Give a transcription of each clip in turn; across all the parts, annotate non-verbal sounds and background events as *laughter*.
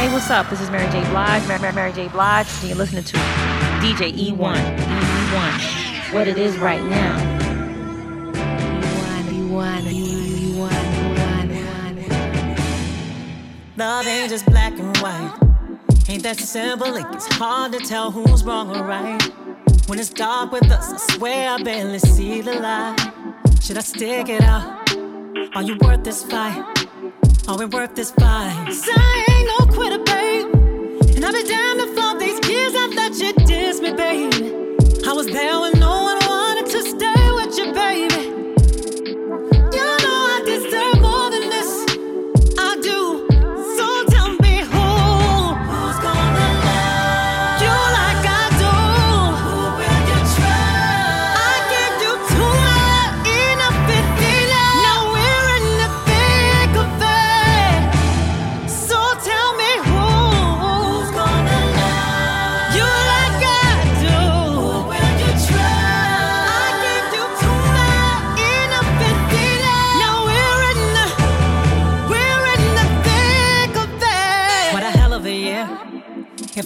Hey, what's up? This is Mary J. Blige, Mary, Mary, Mary J. Blige, and you're listening to DJ E1, E1, what it is right now. E1, E1, E1, E1, E1. Love ain't just black and white. Ain't that simple? It gets hard to tell who's wrong or right. When it's dark with us, I swear I barely see the light. Should I stick it out? Are you worth this fight? Are we worth this fight? Cause babe. And I'll be damned if all these years I let you diss me, baby. I was there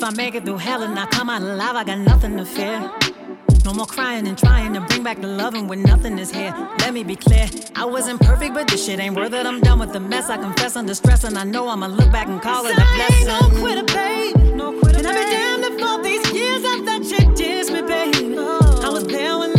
I make it through hell and I come out alive, I got nothing to fear. No more crying and trying to bring back the loving when nothing is here. Let me be clear, I wasn't perfect, but this shit ain't worth it. I'm done with the mess. I confess under stress, and I know I'ma look back and call it a blessing. I ain't no quitter, babe. No quitter, and I've been damned if all these years I've let you diss me, babe. I was there when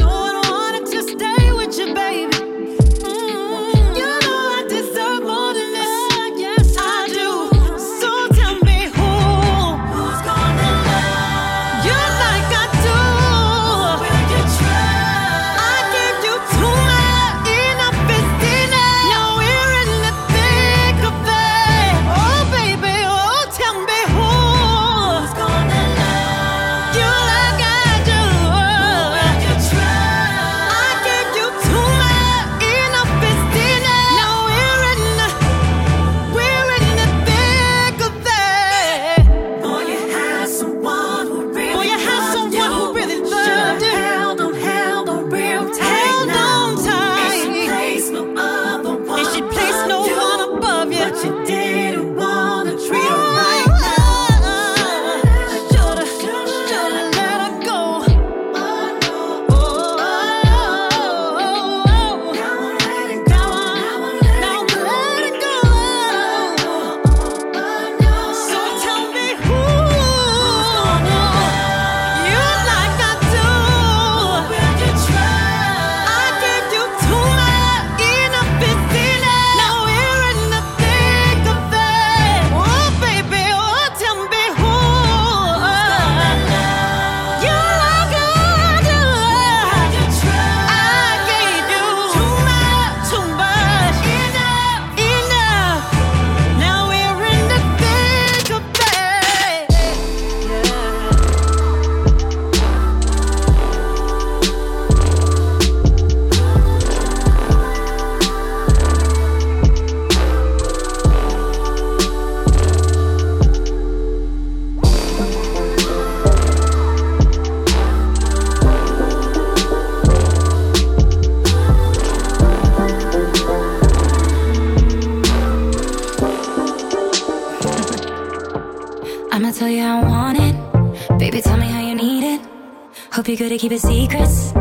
you're good at keeping secrets.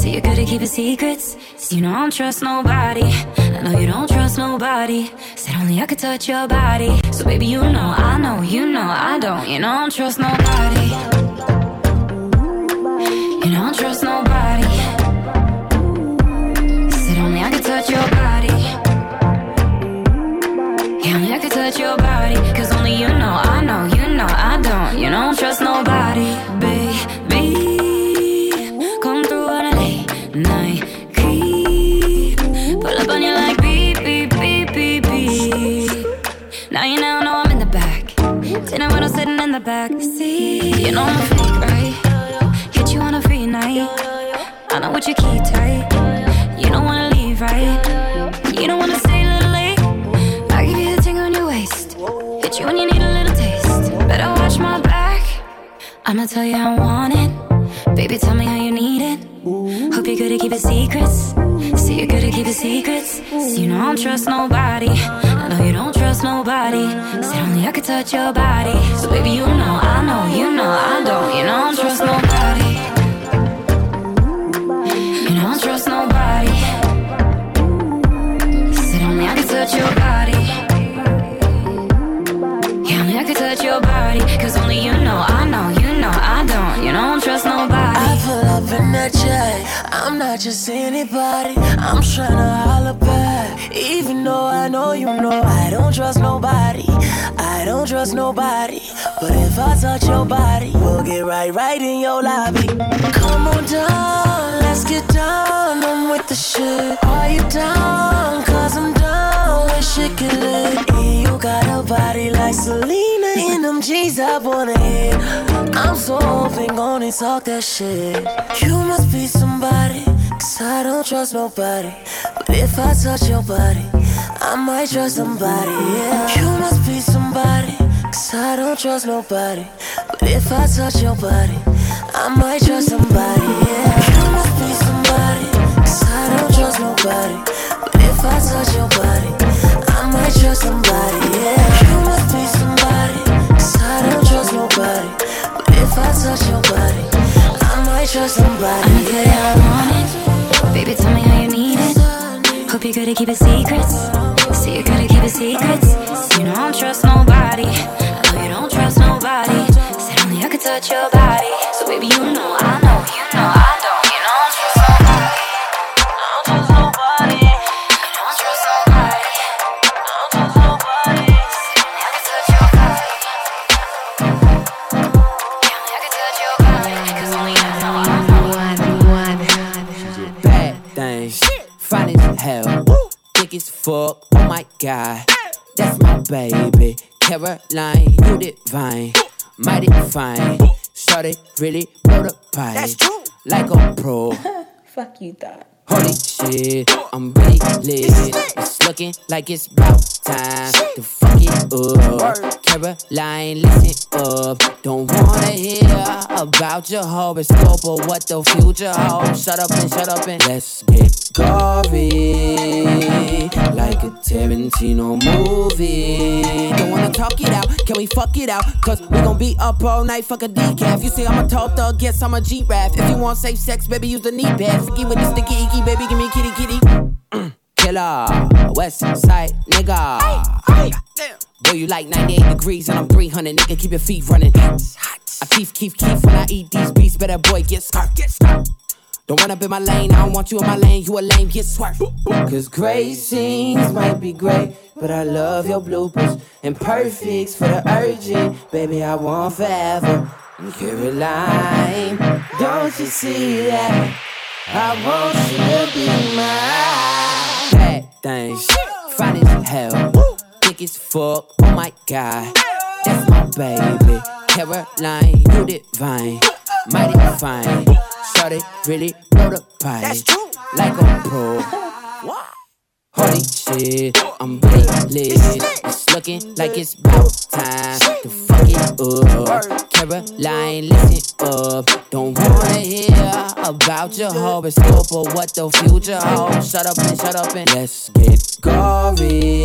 So you're good at keeping secrets. So you know I don't trust nobody. I know you don't trust nobody. Said only I could touch your body. So baby, you know, I know, you know, I don't. You know I don't trust nobody. You know I don't trust nobody. You know I'm a freak, right? Hit you on a free night. I know what you keep tight. You don't wanna leave, right? You don't wanna stay a little late. I give you the thing on your waist. Hit you when you need a little taste. Better watch my back. I'ma tell you how I want it. Baby, tell me how you need it. Hope you're good at keeping secrets. See, you're good at keeping secrets. See, you know I don't trust nobody. I know you don't trust nobody. Said only I could touch your body. So, baby, you know, I know, you know, I don't. You know I don't trust nobody. You know I don't trust nobody. Said only I could touch your body. Just anybody. I'm tryna holler back. Even though I know you know I don't trust nobody. I don't trust nobody. But if I touch your body, we'll get right, right in your lobby. Come on down, let's get down. I'm with the shit. Are you down? Cause I'm down with shit get lit. You got a body like Selena in them jeans on the head. I'm so open, gonna talk that shit. You must be somebody, cause I don't trust nobody. But if I touch your body, I might trust somebody, yeah. You must be somebody, cause I don't trust nobody. But if I touch your body, I might trust somebody, yeah. You must be somebody, cause I don't trust nobody. But if I touch your body, I might trust somebody, yeah. You must be somebody, cause I don't trust nobody. But if I touch your body, I trust somebody, I'ma I want it. Baby, tell me how you need it. Hope you're good at keeping secrets. See, you're good at keeping secrets. See, you don't trust nobody. I know you don't trust nobody. Said only I could touch your body. So, baby, you know, I know, fuck. Oh my god, that's my baby. Caroline, you divine, mighty fine. Started really blow the pipe. Like a pro. *laughs* Fuck you thought. Holy shit, I'm really lit. It's looking like it's about time to fuck it up. Caroline, listen up. Don't wanna hear about your horoscope or what the future holds. Shut up and shut up and let's get gory. Like a Tarantino movie. Don't wanna talk it out, can we fuck it out? Cause we gon' be up all night, fuck a decaf. You see, I'm a tall thug, guess I'm a G-Rap. If you want safe sex, baby, use the knee pad. Forget with the sticky icky, baby, give me kitty kitty. Mm, *clears throat* Killer, West Side nigga. Boy, you like 98 degrees and I'm 300, nigga, keep your feet running. I keep, keep, keep when I eat these beats, better boy, get scarf, get scarf. Don't run up in my lane, I don't want you in my lane, you a lame, get swerved. Cause great scenes might be great, but I love your bloopers. And perfects for the urgent, baby, I want forever. And Caroline, don't you see that? I want you to be mine. Bad things, fine as hell, thick as fuck, oh my god. That's my baby, Caroline, you divine, mighty fine. Started really blow the pipe, like a pro. Holy shit, I'm lit. It's looking like it's about time to fuck it up. Caroline, listen up. Don't wanna hear about your horoscope or what the future holds. Shut up and shut up and let's get gory.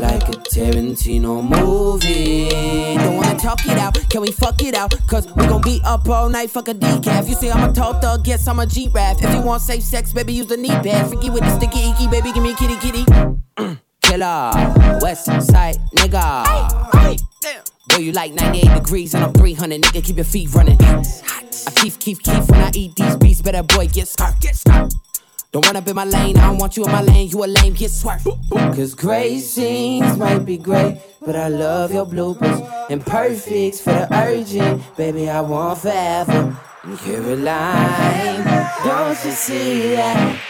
Like a Tarantino movie. Don't wanna talk it out, can we fuck it out? Cause we gon' be up all night, fuck a decaf. You say I'm a tall thug, guess I'm a G-Rap. If you want safe sex, baby, use the knee pad. Freaky with the sticky baby, give me kitty kitty. *clears throat* Killer, West Side nigga. Boy, you like 98 degrees and I'm 300, nigga, keep your feet running. I keep, keep, keep when I eat these beats, better boy, get scarf, get scarf. Don't run up in my lane, I don't want you in my lane, you a lame, get swerved. Cause great scenes might be great, but I love your bloopers. And perfects for the urgent, baby, I want forever. Caroline, don't you see that?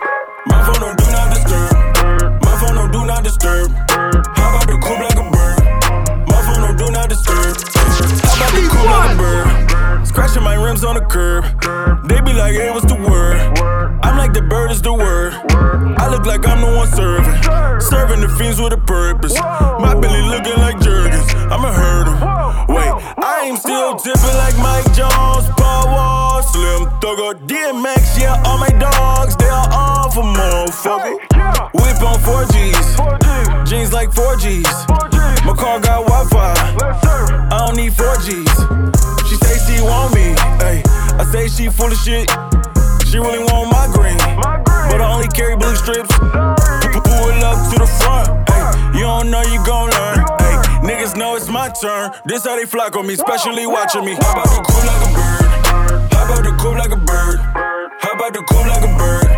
rims on the curb. They be like, hey, what's the word? I'm like, the bird is the word. I look like I'm the one serving. Serving the fiends with a purpose. My belly looking like Jergens. I'ma hurt him. Wait, I ain't still tipping like Mike Jones, Paul Wall, Slim Thugger, DMX. Yeah, all my dogs, they are all for motherfucker. Whip on 4Gs. Jeans like 4Gs. My car got Wi Fi. I don't need 4Gs. She say she want me. Say she full of shit. She really want my green. But I only carry blue strips. Pull up to the front. Ay, you don't know, you gon' learn. Ay, niggas know it's my turn. This how they flock on me, especially watching me. How about the cool like a bird? How about the cool like a bird? How about the cool like a bird?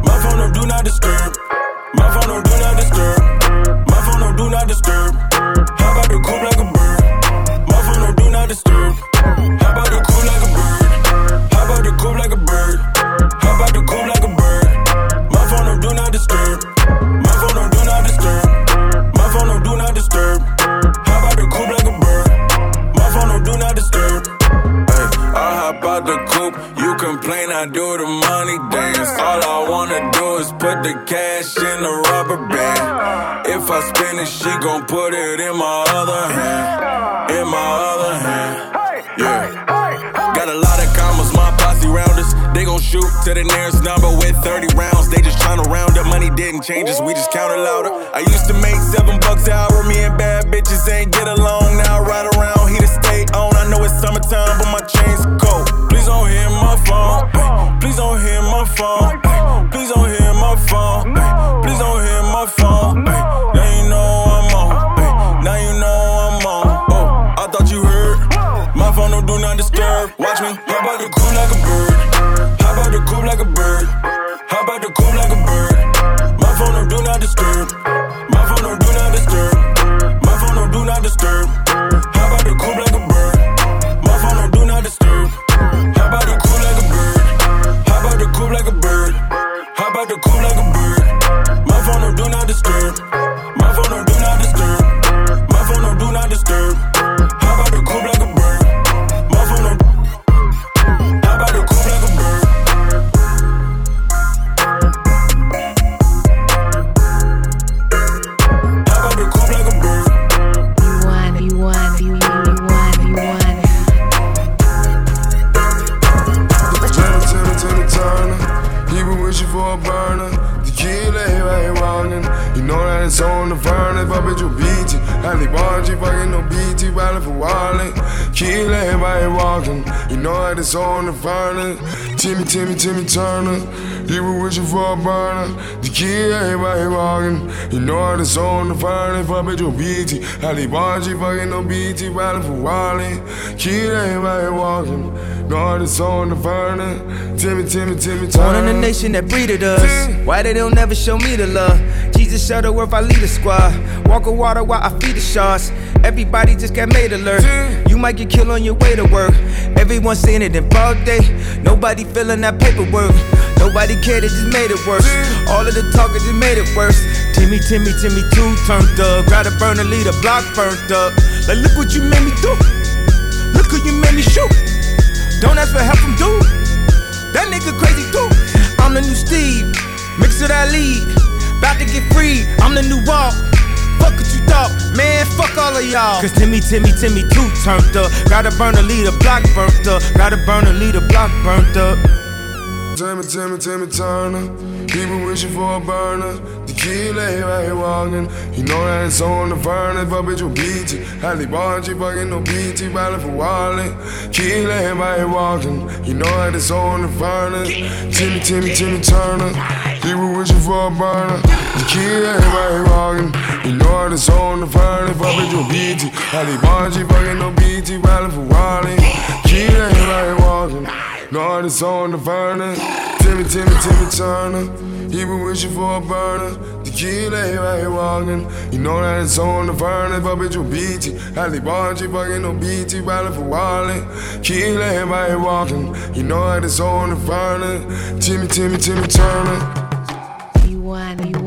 My phone no do not disturb. My phone no do not disturb. My phone no do not disturb. How about the cool like a bird? My phone no do not disturb. How about the cool like a bird? The cash in the rubber band. If I spend it, she gon' put it in my other hand. In my other hand. Yeah. Got a lot of commas, my posse round us. They gon' shoot to the nearest number with 30 rounds. They just tryna round up. Money didn't change us, we just counted louder. I used to make seven bucks an hour. Me and bad bitches ain't get along. Watch me. How about the cool like a bird? How about the cool like a bird? Burner. The kid lay right here walking. You know that it's on the furnace, but bitch, you beat it. Halle Bargy, fucking no BT, riding for Wally. Kid lay right here walking. You know that it's on the furnace. Timmy, Timmy, Timmy Turner. He been wishing for a burner. The kid lay right walking. You know that it's on the furnace, but bitch, you beat it. Halle Bargy, fucking no BT, riding for Wally. Kid lay right here walking. Know that it's on the furnace. Timmy, Timmy, Timmy Born in Turner. a nation that breeded us. Why they don't never show me the love? Jesus Shuttleworth, I lead a squad. Walk on water while I feed the sharks. Everybody just got made alert. Mm. You might get killed on your way to work. Everyone saying it in broad day. Nobody feeling that paperwork. Nobody cared, it just made it worse. Mm. All of the talkers just made it worse. Timmy, Timmy, Timmy, two turned up. Gotta burn a lead, a block burnt up. Like, look what you made me do. Look who you made me shoot. Mix of that lead. About to get free. I'm the new Walt. Fuck what you thought, man. Fuck all of y'all. Cause Timmy, Timmy, Timmy, too turned up. Gotta burn a lead, a block burnt up. Gotta burn a lead, a block burnt up. Timmy, Timmy, Timmy Turner. He been wishing for a burner. The kid lay right here walking. You know that it's on the furnace, but bitch, you beat it. Halle Bargy, fucking no BT, riding for Wally. Kid lay right here walking. You know that it's on the furnace. Timmy, Timmy, Timmy Turner. He been wishing for a burner. The kid here walking. You know it's on the furnace, but bitch, you beat it. Halle Bargy, fucking no BT, riding for Wally. Kid here walking. Lord, it's on the burner. Timmy, Timmy, Timmy Turner. He been wishing for a burner. The kid right walking. You know that it's on the burner, but bitch, you beat it. Halle Bargy, fucking no BT, riding for Wally. Kid here walking. You know that it's on the burner. Timmy, Timmy, Timmy Turner. Want, you,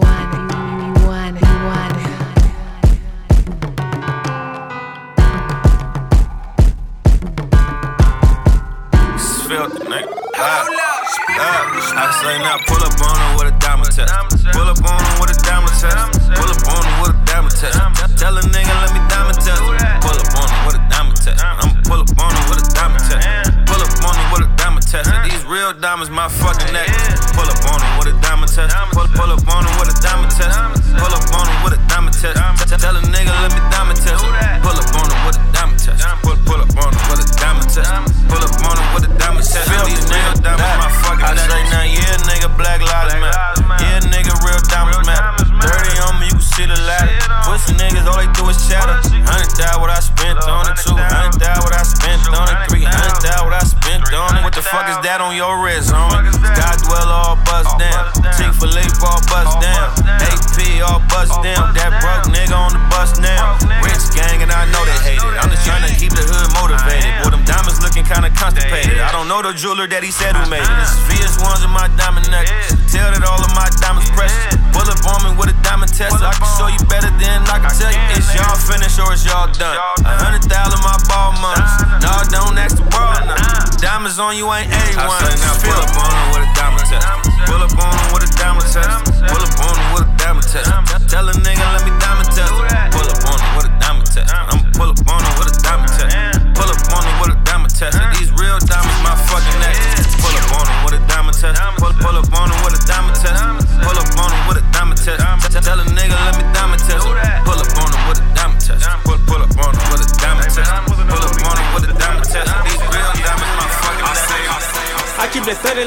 on your wrist, homie? God dwell all bust down. Chick fil A all bust down. AP all bust down. That broke nigga on the bus now. Rich gang and I know they hate it. I'm just trying to keep the hood motivated. Boy, them diamonds looking kinda constipated. I don't know the jeweler that he said who made it. This VS ones in my diamond necklace. Tell that all of my diamonds precious. Pull up on me with a diamond test. I can show you better than I can tell you. It's y'all finished or it's y'all done. A hundred thousand my ball months. No, don't ask the world nothing. Diamonds on you ain't A1. I say now pull up on him with a diamond test. Pull up on him with a diamond test. Pull up on him with a diamond test. Tell a nigga let me diamond test. Pull up on him with a diamond test. I'ma pull up on him with a diamond test. Pull up on him with a diamond test. These real diamonds,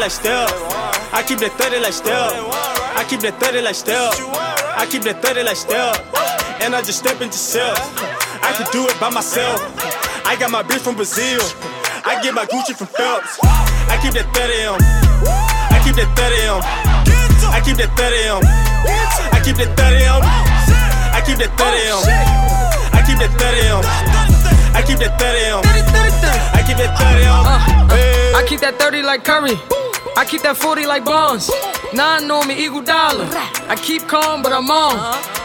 like Steph. I keep that 30 like Steph. I keep that 30 like Steph. I keep that 30 like stealth. And I just step into self. I can do it by myself. I got my beef from Brazil. I get my Gucci from Phelps. I keep that 30 on. I keep that 30 on. I keep that 30 on. I keep that 30 on. I keep that 30 on. I keep that 30 on. I keep that 30 on. I keep that 30 on. Uh, I keep that 30 like Curry. I keep that 40 like Bonds. Nine know me, eagle dollar. I keep calm, but I'm on.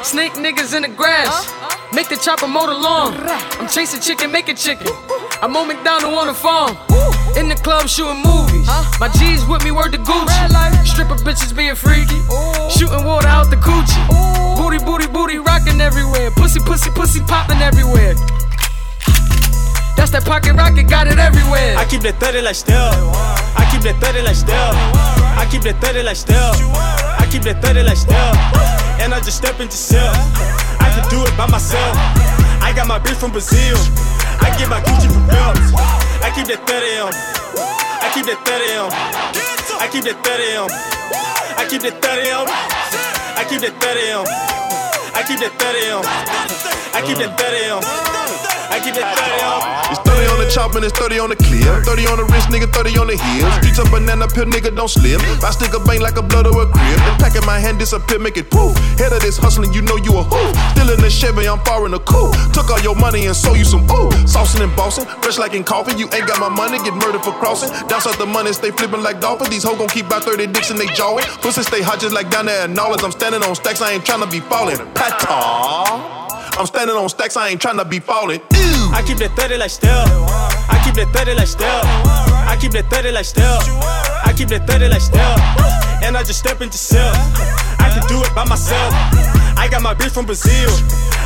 Snake niggas in the grass. Make the chopper the lawn. I'm chasing chicken, making chicken. I'm on McDonald on the farm. In the club shooting movies. My G's with me, word to Gucci. Stripper bitches being freaky. Shooting water out the coochie. Booty, booty, booty rocking everywhere. Pussy, pussy, pussy popping everywhere. That's that pocket rocket, got it everywhere. I keep that 30 like stealth. Keep that 30 like Steph. I keep that 30 like Steph. I keep that 30 like Steph. And I just step into self. I can do it by myself. I got my beef from Brazil. I get my Gucci from Phelps. I keep that 30 on. I keep that 30 on. I keep that 30 on. I keep that 30 on. I keep that 30 on. I keep that 30 on. I keep that 30 on. I keep that 30 on. It's 30 on the chop and it's 30 on the clear. 30 on the wrist, nigga, 30 on the heels. Streets up banana peel, nigga, don't slip. I stick a bang like a blood or a crib. The pack in my hand disappear, make it poof. Head of this hustling, you know you a who. Still in the Chevy, I'm far in the coupe. Took all your money and sold you some ooh. Saucing and bossing, fresh like in coffee. You ain't got my money, get murdered for crossing. Down south the money, stay flipping like dolphins. These hoes gon' keep about 30 dicks in they jawing. Pussy stay hot just like down there at Knowledge. I'm standing on stacks, I ain't tryna be falling. Pata. I'm standing on stacks, I ain't trying to be falling. Ew. I keep that 30 like Steph. I keep that 30 like Steph. I keep that 30 like Steph. I keep that 30 like Steph. And I just step into self. I can do it by myself. I got my beef from Brazil.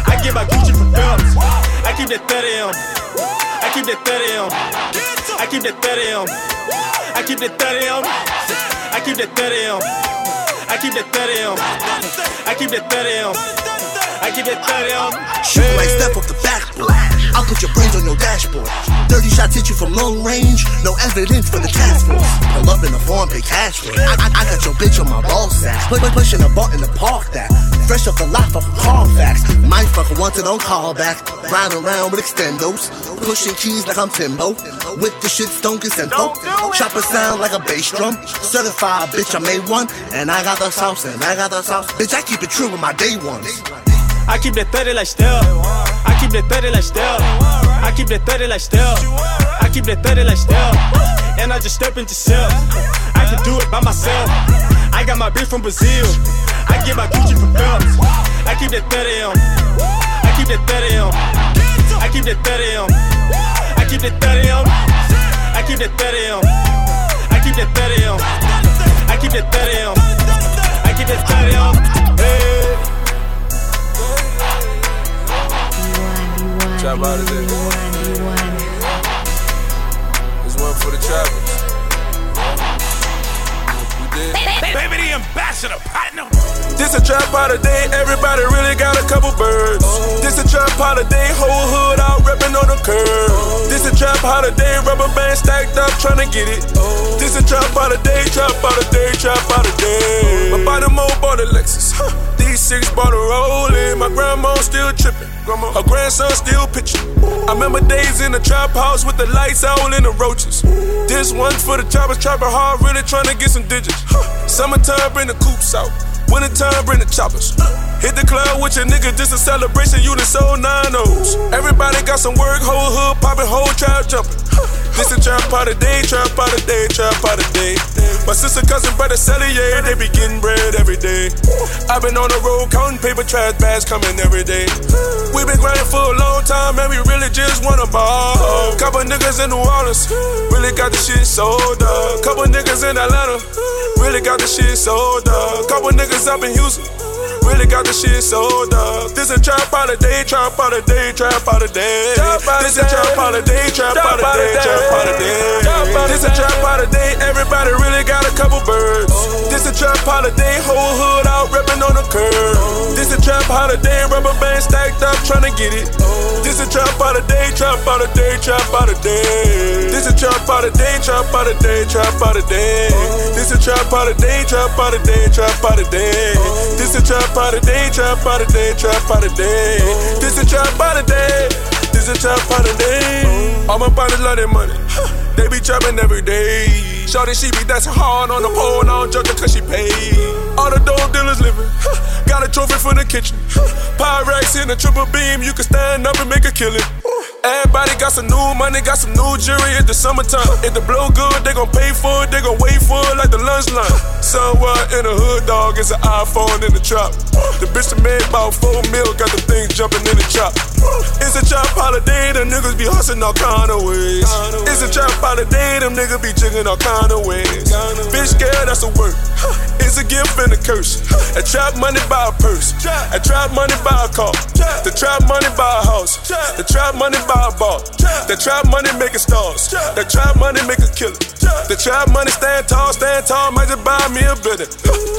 I get my Gucci from Phelps. I keep that 30 on. I keep that 30 on. I keep that 30 on. I keep that 30 on. I keep that 30 on. I keep that 30 on. I keep that 30 on. I keep that 30 on. Shooting like Steph off the backboard. I'll put your brains on your dashboard. 30 shots hit you from long range. No evidence for the task force. Pull up in the form, pay cash for it. I, I, I got your bitch on my ball sack. Put, put, pushing a button the park that. Fresh off the lot, fuck a Carfax. My fucker wanted on callback. Ride around with extendos. Pushing keys like I'm Timbo. With the shit stone consento. Chopper sound like a bass drum. Certified bitch, I made one. And I got the sauce, and I got the sauce. Bitch, I keep it true with my day ones. I keep that 30 like Steph. I keep that 30 like Steph. I keep that 30 like Steph. I keep that 30 like Steph. And I just step into self. I can do it by myself. I got my beef from Brazil. I get my Gucci from Phelps. I keep that 30 on. I keep that 30 on. I keep that 30 on. I keep that 30 on. I keep that 30 on. that 30 on. I keep that 30 on. I keep that 30 on. Trap out of there. This one for the trappers. Bay Bay, the Ambassador, platinum. This a trap holiday, everybody really got a couple birds. This a trap holiday, whole hood out reppin' on the curb. This a trap holiday, rubber band stacked up tryna get it. This a trap holiday, trap holiday, trap holiday. My body mo bought a Lexus, huh. These six bought a Rollin'. My grandma still trippin', her grandson still pitchin'. I remember days in the trap house with the lights out and the roaches. This one for the choppers, trapping hard, really trying to get some digits. Summertime, bring the coops out. Wintertime, bring the choppers. Hit the club with your nigga, this a celebration, you done sold nine O's. Everybody got some work, whole hood poppin', whole trap jumpin'. This a trap part of day, trap part of day, trap part of day. My sister, cousin, brother, Cellier, they be getting bread every day. I've been on the road counting paper trash bags coming every day. We been grinding for a long time, and we really just wanna ball. Couple niggas in New Orleans, really got the shit sold up. Couple niggas in Atlanta, really got the shit sold up. Couple niggas up in Houston. Really got the shit sold up. This a trap holiday, trap holiday, trap holiday. This a trap holiday, trap holiday, trap holiday. This a trap holiday, everybody really got a couple birds. This a trap holiday, whole hood out reppin' on the curb. This a trap holiday, rubber band stacked up tryna get it. This a trap holiday, trap holiday, trap holiday. This a trap holiday, trap holiday, trap holiday. This a trap holiday, trap holiday, trap holiday. This a trap holiday, trap holiday, trap holiday. This a trap day This a trap holiday. All my partners love their money. They be trapping every day. Shorty, she be dancing hard on the pole, and I don't judge her cause she paid. All the dope dealers living. Got a trophy for the kitchen. Pyrex in a triple beam, you can stand up and make a killing. Everybody got some new money, got some new jewelry. It's the summertime. If the blow good, they gon' pay for it. They gon' wait for it like the lunch line. Somewhere in the hood, dog, it's an iPhone in the trap. The bitch that made about four mil, got the things jumping in the chop. It's a trap holiday, the niggas be hustling all kind of ways. It's a trap holiday, them niggas be jigging all kind of ways. Bitch scared, that's a word. It's a gift and a curse. A trap money buy a purse. A trap money buy a car. The trap money buy a house. The trap money buy a bar. The trap money making stars. The trap money make a killer. The trap money stand tall, stand tall, might just buy me a building.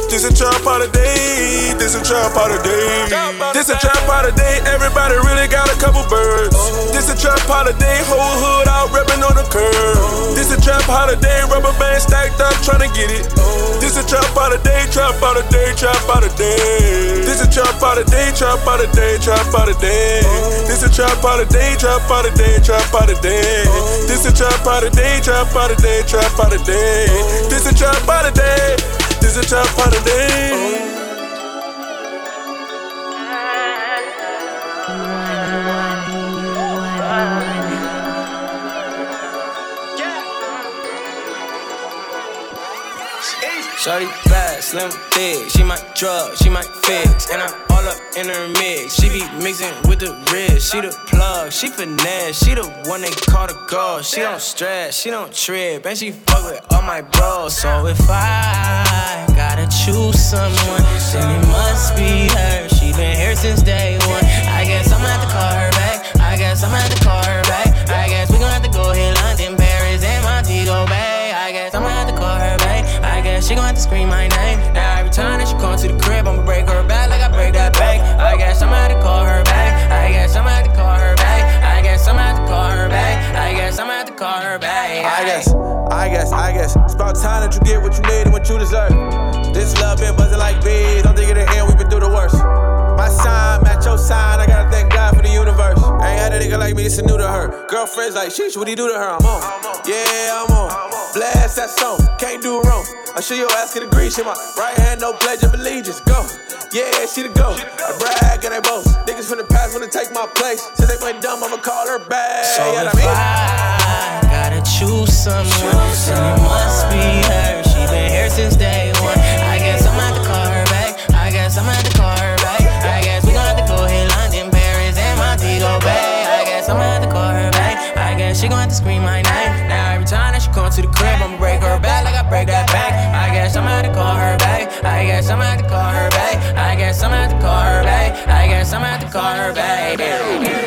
This a trap holiday. This a trap holiday. This a trap holiday. Everybody really got a couple birds. This a trap holiday. Whole hood out reppin' on the curb. This a trap holiday. Rubber band stacked up tryna get it. This a trap holiday. Trap holiday. Trap holiday. This a trap holiday. Trap holiday. Trap holiday. This a trap holiday. Trap holiday. Trap holiday. This a trap holiday. Trap holiday. Trap holiday. This a trap holiday. This a trap holiday. Shorty bad, slim, thick. She might drug, she might fix. And I'm all up in her mix. She be mixing with the wrist. She the plug, she finesse. She the one they call the girl. She don't stress, she don't trip. And she fuck with all my bros. So if I gotta choose someone, I guess, I guess, I guess. It's about time that you get what you need and what you deserve. This love been buzzing like bees. Don't think of the end, we been through the worst. My sign, match your sign. I gotta thank God for the universe. Ain't had a nigga like me, it's new to her. Girlfriend's like, sheesh, what he do to her? I'm on. Yeah, I'm on. Blast that song, can't do wrong. I show your ass get a grease in my right hand, no pledge of allegiance. Go. Yeah, she the go. I brag and they both. Niggas from the past wanna take my place. Since they went dumb, I'ma call her back. So yeah, if I gotta choose someone, then it must be her. She been here since day one. I guess I'ma have to call her back. I guess I'ma have to call her back. I guess we gon' have to go hit London, Paris, and Montego Bay. I guess I'ma have to call her back. I guess she gon' have to scream my name. Now every time that she come to the crib, I'ma break her back like I break that bank. I guess I'ma have to call her back. I guess I'ma have to call her back. I guess I'ma have to call her back. I guess I'ma have to call her back.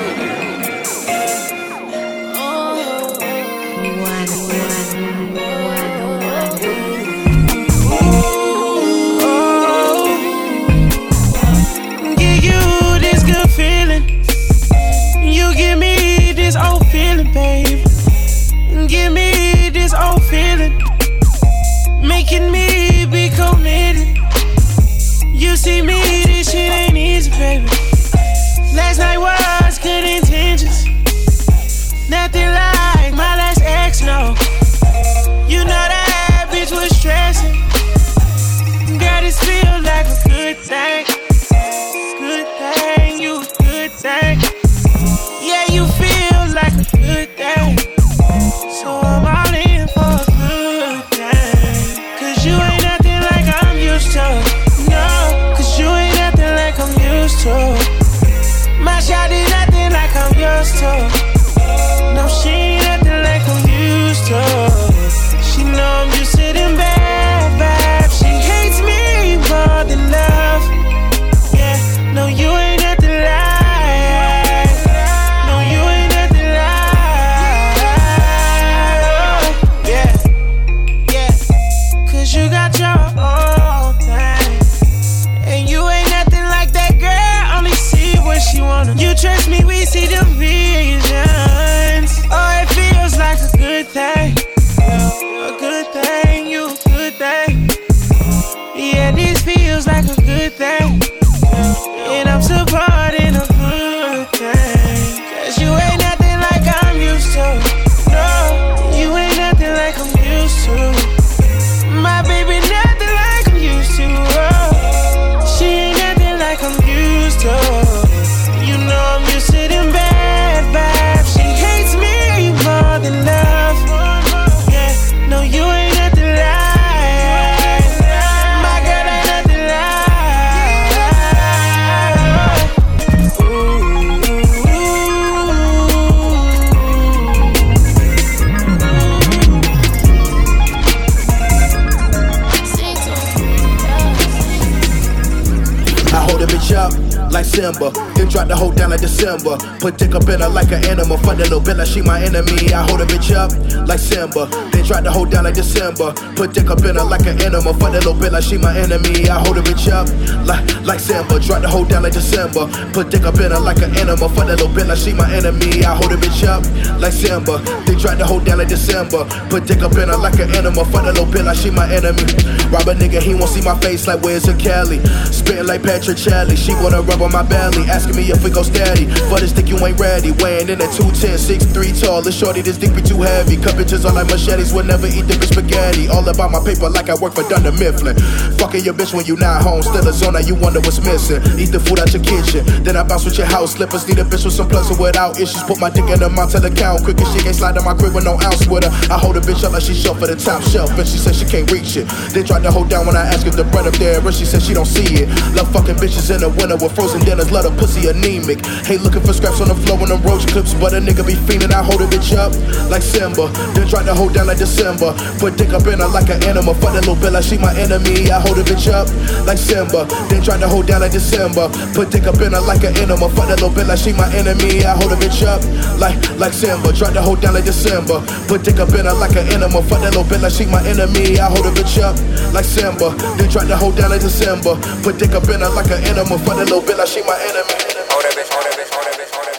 Simba. Then drop the hoe down like December. Put dick up in her like an animal. Fuck that little bitch she my enemy. I hold a bitch up like Simba. Then drop the hoe down like December. Put dick up in her like an animal. Fuck that little bitch she my enemy. I hold a bitch up like like Simba. Drop the hoe down like December. Put dick up in her like an animal. Fuck that little bitch she my enemy. I hold a bitch up like Simba. Then drop the hoe down like December. Put dick up in her like an animal. Fuck that little bitch she my enemy. Rob a nigga, he won't see my face like where's a Kelly. Spitting like Patrick Charlie. She wanna rub on my belly. Asking me if we go steady. For this dick, you ain't ready. Weighing in at 210, 6'3 tall. This shorty, this dick be too heavy. Cut bitches on like machetes. Will never eat the bitch spaghetti. All about my paper like I work for Dunder Mifflin. Fucking your bitch when you not home. Still a zone, you wonder what's missing. Eat the food out your kitchen. Then I bounce with your house slippers. Need a bitch with some pleasure without issues. Put my dick in her mouth till count. Quick as she ain't slide in my crib with no ounce with her. I hold a bitch up like she shelf for the top shelf. And she said she can't reach it. Then tried to hold down when I asked if the bread up there. And she said she don't see it. Love fucking bitches in the winter with frozen dinners. Let her pussy anemic. Hate looking for scraps on the floor in them roach clips. But a nigga be fiending. I hold a bitch up like Simba. Then tried to hold down like December. Put dick up in her like an animal. Fuck that little like she my enemy. I hold a bitch up like Simba. Then tried to hold down like December. Put dick up in her like an animal. Fuck that little like she my enemy. I hold a bitch up like like Simba. Tried to hold down like December. Put dick up in her like an animal. Fuck that little like she my enemy. I hold a bitch up like Simba. Then tried to hold down like December. Put dick up in her like an animal. Fuck that little like she my enemy. Hold that bitch, hold that bitch, hold that bitch.